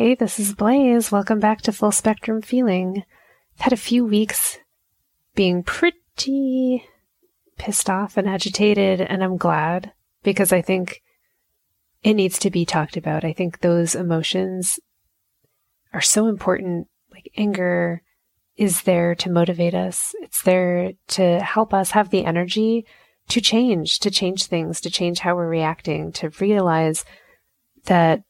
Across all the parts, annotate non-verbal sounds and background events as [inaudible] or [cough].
Hey, this is Blaze. Welcome back to Full Spectrum Feeling. I've had a few weeks being pretty pissed off and agitated, and I'm glad because I think it needs to be talked about. I think those emotions are so important. Like anger is there to motivate us, it's there to help us have the energy to change, to change things, to change how we're reacting, to realize that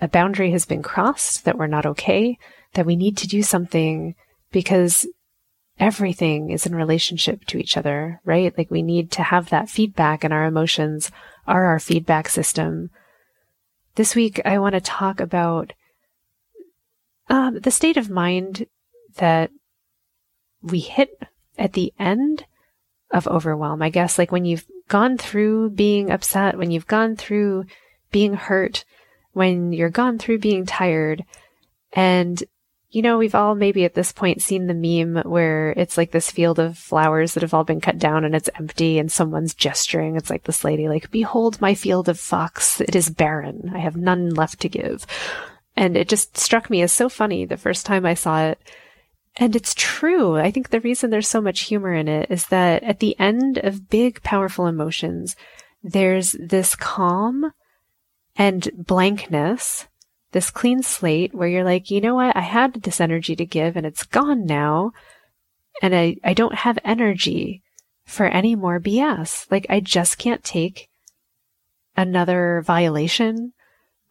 a boundary has been crossed, that we're not okay, that we need to do something because everything is in relationship to each other, right? Like we need to have that feedback and our emotions are our feedback system. This week, I want to talk about um, the state of mind that we hit at the end of overwhelm. I guess like when you've gone through being upset, when you've gone through being hurt, when you're gone through being tired. And, you know, we've all maybe at this point seen the meme where it's like this field of flowers that have all been cut down and it's empty and someone's gesturing. It's like this lady, like, behold my field of fox. It is barren. I have none left to give. And it just struck me as so funny the first time I saw it. And it's true. I think the reason there's so much humor in it is that at the end of big, powerful emotions, there's this calm and blankness, this clean slate where you're like, you know what? I had this energy to give and it's gone now. And I, I don't have energy for any more BS. Like I just can't take another violation.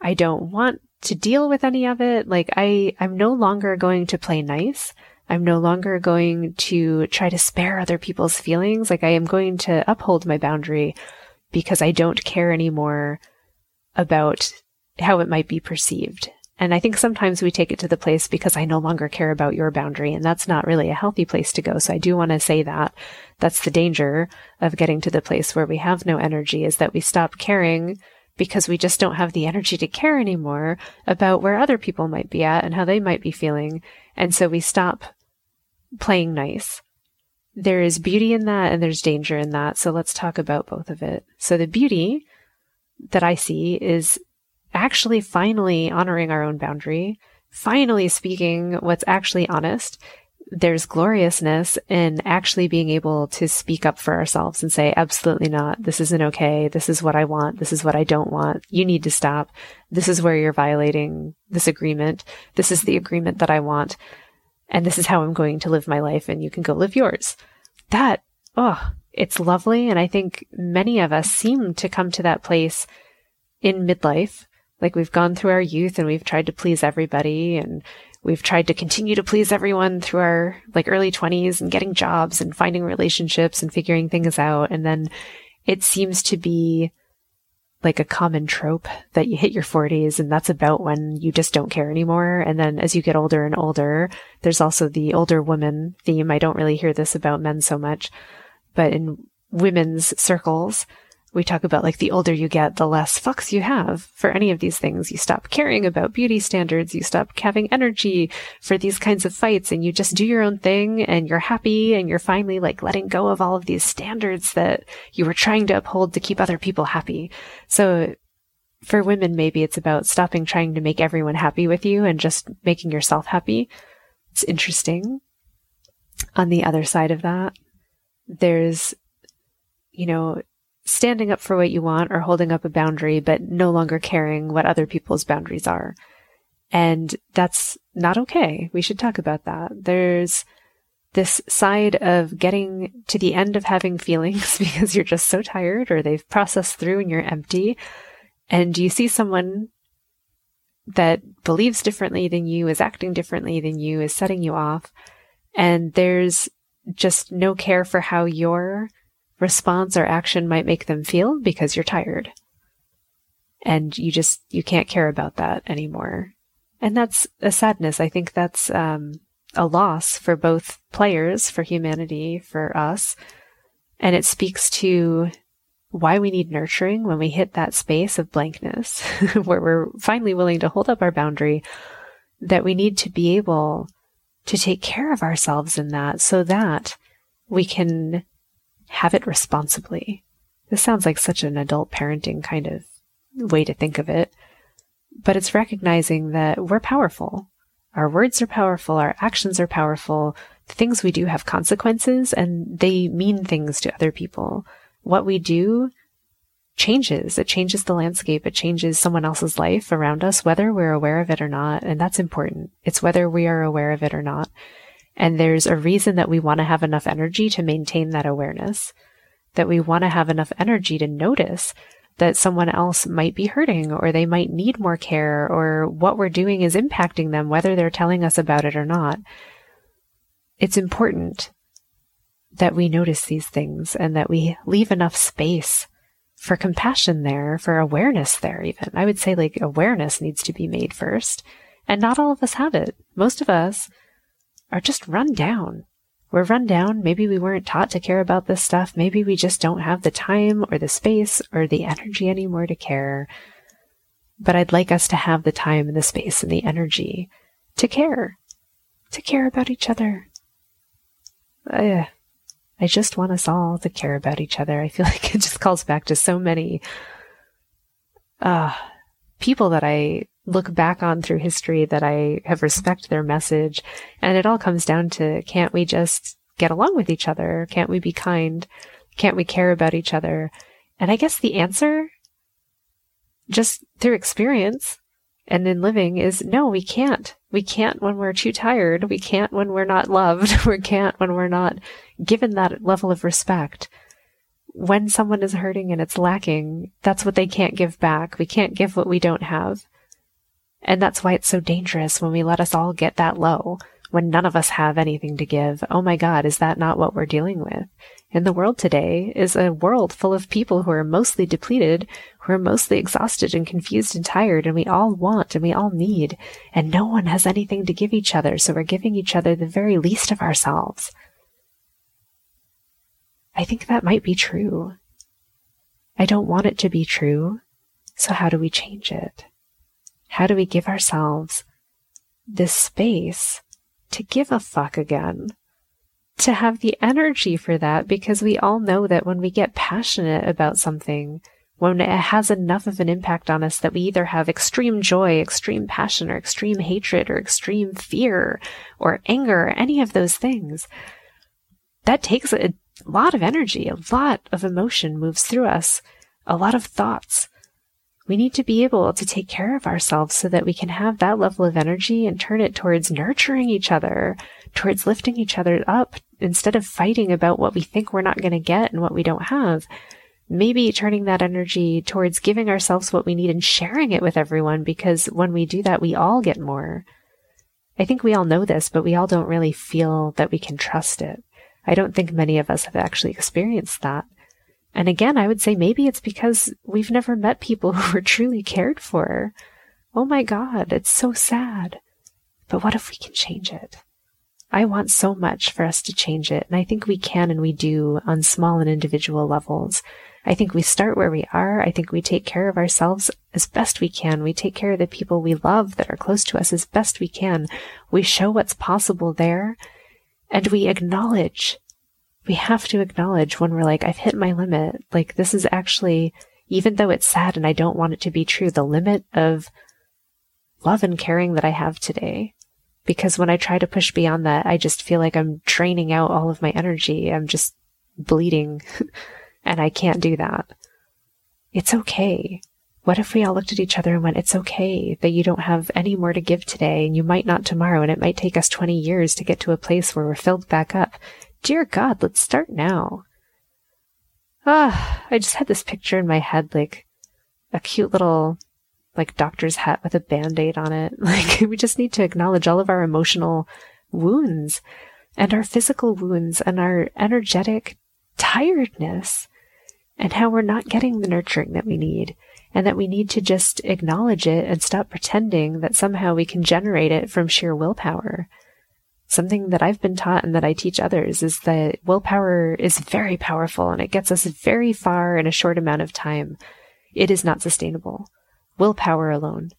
I don't want to deal with any of it. Like I, I'm no longer going to play nice. I'm no longer going to try to spare other people's feelings. Like I am going to uphold my boundary because I don't care anymore about how it might be perceived. And I think sometimes we take it to the place because I no longer care about your boundary. And that's not really a healthy place to go. So I do want to say that that's the danger of getting to the place where we have no energy is that we stop caring because we just don't have the energy to care anymore about where other people might be at and how they might be feeling. And so we stop playing nice. There is beauty in that and there's danger in that. So let's talk about both of it. So the beauty that I see is actually finally honoring our own boundary, finally speaking what's actually honest. There's gloriousness in actually being able to speak up for ourselves and say, absolutely not. This isn't okay. This is what I want. This is what I don't want. You need to stop. This is where you're violating this agreement. This is the agreement that I want. And this is how I'm going to live my life. And you can go live yours. That, oh, it's lovely. And I think many of us seem to come to that place in midlife. Like we've gone through our youth and we've tried to please everybody and we've tried to continue to please everyone through our like early 20s and getting jobs and finding relationships and figuring things out. And then it seems to be like a common trope that you hit your 40s and that's about when you just don't care anymore. And then as you get older and older, there's also the older woman theme. I don't really hear this about men so much but in women's circles, we talk about like the older you get, the less fucks you have for any of these things. You stop caring about beauty standards. You stop having energy for these kinds of fights and you just do your own thing and you're happy and you're finally like letting go of all of these standards that you were trying to uphold to keep other people happy. So for women, maybe it's about stopping trying to make everyone happy with you and just making yourself happy. It's interesting. On the other side of that, there's, you know, standing up for what you want or holding up a boundary, but no longer caring what other people's boundaries are. And that's not okay. We should talk about that. There's this side of getting to the end of having feelings [laughs] because you're just so tired or they've processed through and you're empty. And you see someone that believes differently than you, is acting differently than you, is setting you off. And there's just no care for how your response or action might make them feel because you're tired. and you just, you can't care about that anymore. And that's a sadness. I think that's, um, a loss for both players, for humanity, for us. And it speaks to why we need nurturing when we hit that space of blankness [laughs] where we're finally willing to hold up our boundary, that we need to be able to take care of ourselves in that so that we can have it responsibly. This sounds like such an adult parenting kind of way to think of it, but it's recognizing that we're powerful. Our words are powerful, our actions are powerful, the things we do have consequences and they mean things to other people. What we do changes. It changes the landscape. It changes someone else's life around us, whether we're aware of it or not. And that's important. It's whether we are aware of it or not. And there's a reason that we want to have enough energy to maintain that awareness, that we want to have enough energy to notice that someone else might be hurting or they might need more care or what we're doing is impacting them, whether they're telling us about it or not. It's important that we notice these things and that we leave enough space for compassion there, for awareness there, even. I would say like awareness needs to be made first. And not all of us have it. Most of us are just run down we're run down. Maybe we weren't taught to care about this stuff. Maybe we just don't have the time or the space or the energy anymore to care. But I'd like us to have the time and the space and the energy to care, to care about each other. Uh, I just want us all to care about each other. I feel [laughs] like it just calls back to so many uh, people that I look back on through history that I have respect their message. And it all comes down to can't we just get along with each other? Can't we be kind? Can't we care about each other? And I guess the answer, just through experience and in living, is no, we can't. We can't when we're too tired. We can't when we're not loved. [laughs] we can't when we're not given that level of respect. When someone is hurting and it's lacking, that's what they can't give back. We can't give what we don't have. And that's why it's so dangerous when we let us all get that low, when none of us have anything to give. Oh my God, is that not what we're dealing with? In the world today is a world full of people who are mostly depleted, who are mostly exhausted and confused and tired, and we all want and we all need, and no one has anything to give each other, so we're giving each other the very least of ourselves. I think that might be true. I don't want it to be true, so how do we change it? How do we give ourselves this space to give a fuck again? To have the energy for that because we all know that when we get passionate about something, when it has enough of an impact on us that we either have extreme joy, extreme passion, or extreme hatred, or extreme fear, or anger, any of those things, that takes a lot of energy, a lot of emotion moves through us, a lot of thoughts. We need to be able to take care of ourselves so that we can have that level of energy and turn it towards nurturing each other, towards lifting each other up instead of fighting about what we think we're not going to get and what we don't have. Maybe turning that energy towards giving ourselves what we need and sharing it with everyone because when we do that, we all get more. I think we all know this, but we all don't really feel that we can trust it. I don't think many of us have actually experienced that. And again, I would say maybe it's because we've never met people [laughs] who were truly cared for. Oh my God, it's so sad. But what if we can change it? I want so much for us to change it. And I think we can and we do on small and individual levels. I think we start where we are. I think we take care of ourselves as best we can. We take care of the people we love that are close to us as best we can. We show what's possible there and we acknowledge we have to acknowledge when we're like, I've hit my limit. Like, this is actually, even though it's sad and I don't want it to be true, the limit of love and caring that I have today. Because when I try to push beyond that, I just feel like I'm draining out all of my energy. I'm just bleeding [laughs] and I can't do that. It's okay. What if we all looked at each other and went, it's okay that you don't have any more to give today and you might not tomorrow and it might take us 20 years to get to a place where we're filled back up dear God, let's start now. Ah, I just had this picture in my head, like a cute little, like doctor's hat with a band aid on it. [laughs] Like, we just need to acknowledge all of our emotional wounds and our physical wounds and our energetic tiredness and how we're not getting the nurturing that we need and that we need to just acknowledge it and stop pretending that somehow we can generate it from sheer willpower. Something that I've been taught and that I teach others is that willpower is very powerful and it gets us very far in a short amount of time. It is not sustainable. Willpower alone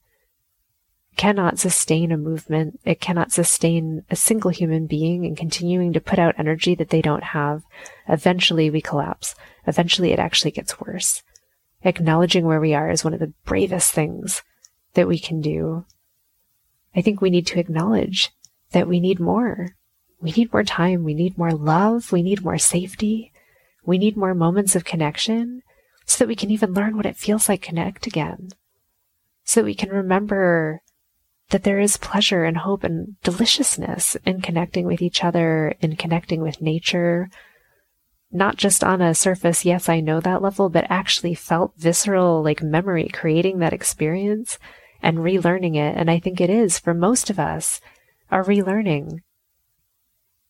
cannot sustain a movement. It cannot sustain a single human being in continuing to put out energy that they don't have. Eventually we collapse. Eventually it actually gets worse. Acknowledging where we are is one of the bravest things that we can do. I think we need to acknowledge that we need more. We need more time. We need more love. We need more safety. We need more moments of connection so that we can even learn what it feels like connect again. So we can remember that there is pleasure and hope and deliciousness in connecting with each other, in connecting with nature, not just on a surface, yes, I know that level, but actually felt visceral, like memory, creating that experience and relearning it. And I think it is for most of us are relearning.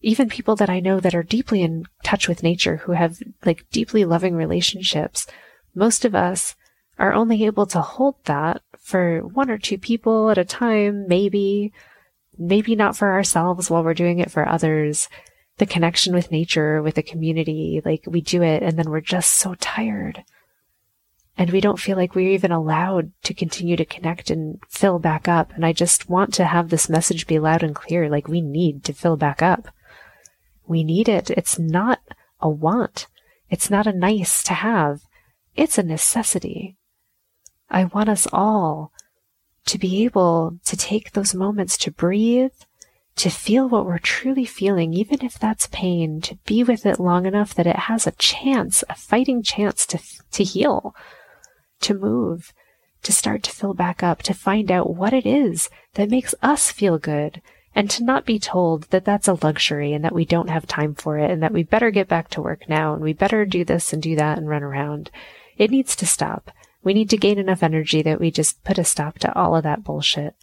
Even people that I know that are deeply in touch with nature, who have like deeply loving relationships, most of us are only able to hold that for one or two people at a time, maybe, maybe not for ourselves while we're doing it for others. The connection with nature, with the community, like we do it and then we're just so tired. And we don't feel like we're even allowed to continue to connect and fill back up. And I just want to have this message be loud and clear. Like we need to fill back up. We need it. It's not a want. It's not a nice to have. It's a necessity. I want us all to be able to take those moments to breathe, to feel what we're truly feeling, even if that's pain, to be with it long enough that it has a chance, a fighting chance to, to heal, to move, to start to fill back up, to find out what it is that makes us feel good, and to not be told that that's a luxury and that we don't have time for it and that we better get back to work now and we better do this and do that and run around. It needs to stop. We need to gain enough energy that we just put a stop to all of that bullshit.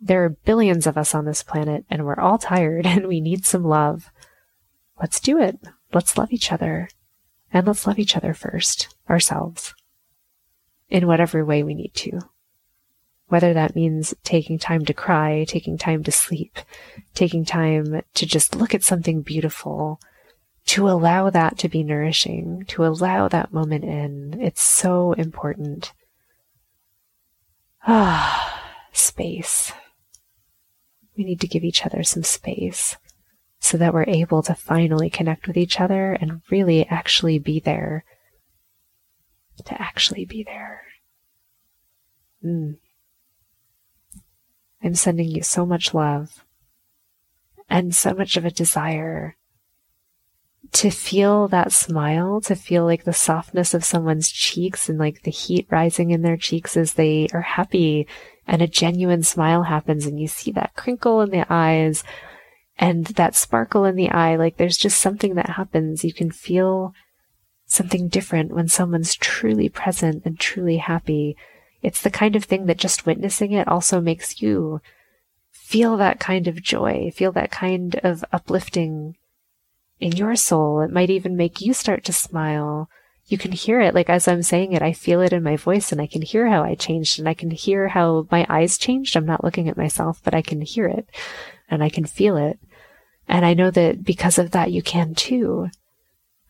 There are billions of us on this planet and we're all tired [laughs] and we need some love. Let's do it. Let's love each other. And let's love each other first, ourselves, in whatever way we need to. Whether that means taking time to cry, taking time to sleep, taking time to just look at something beautiful, to allow that to be nourishing, to allow that moment in. It's so important. Ah, space. We need to give each other some space so that we're able to finally connect with each other and really actually be there. To actually be there. Mm. I'm sending you so much love and so much of a desire to feel that smile, to feel like the softness of someone's cheeks and like the heat rising in their cheeks as they are happy and a genuine smile happens and you see that crinkle in the eyes and that sparkle in the eye. Like there's just something that happens. You can feel something different when someone's truly present and truly happy. It's the kind of thing that just witnessing it also makes you feel that kind of joy, feel that kind of uplifting in your soul. It might even make you start to smile. You can hear it. Like as I'm saying it, I feel it in my voice and I can hear how I changed and I can hear how my eyes changed. I'm not looking at myself, but I can hear it and I can feel it. And I know that because of that, you can too.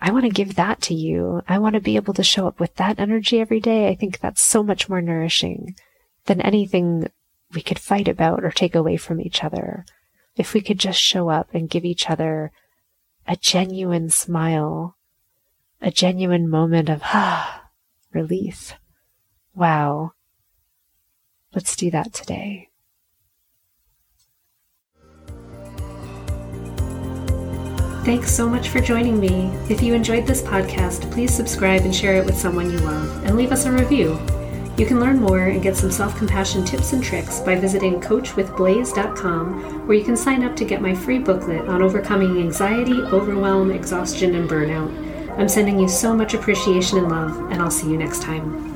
I want to give that to you. I want to be able to show up with that energy every day. I think that's so much more nourishing than anything we could fight about or take away from each other. If we could just show up and give each other a genuine smile, a genuine moment of ah, relief. Wow. Let's do that today. Thanks so much for joining me. If you enjoyed this podcast, please subscribe and share it with someone you love, and leave us a review. You can learn more and get some self compassion tips and tricks by visiting coachwithblaze.com, where you can sign up to get my free booklet on overcoming anxiety, overwhelm, exhaustion, and burnout. I'm sending you so much appreciation and love, and I'll see you next time.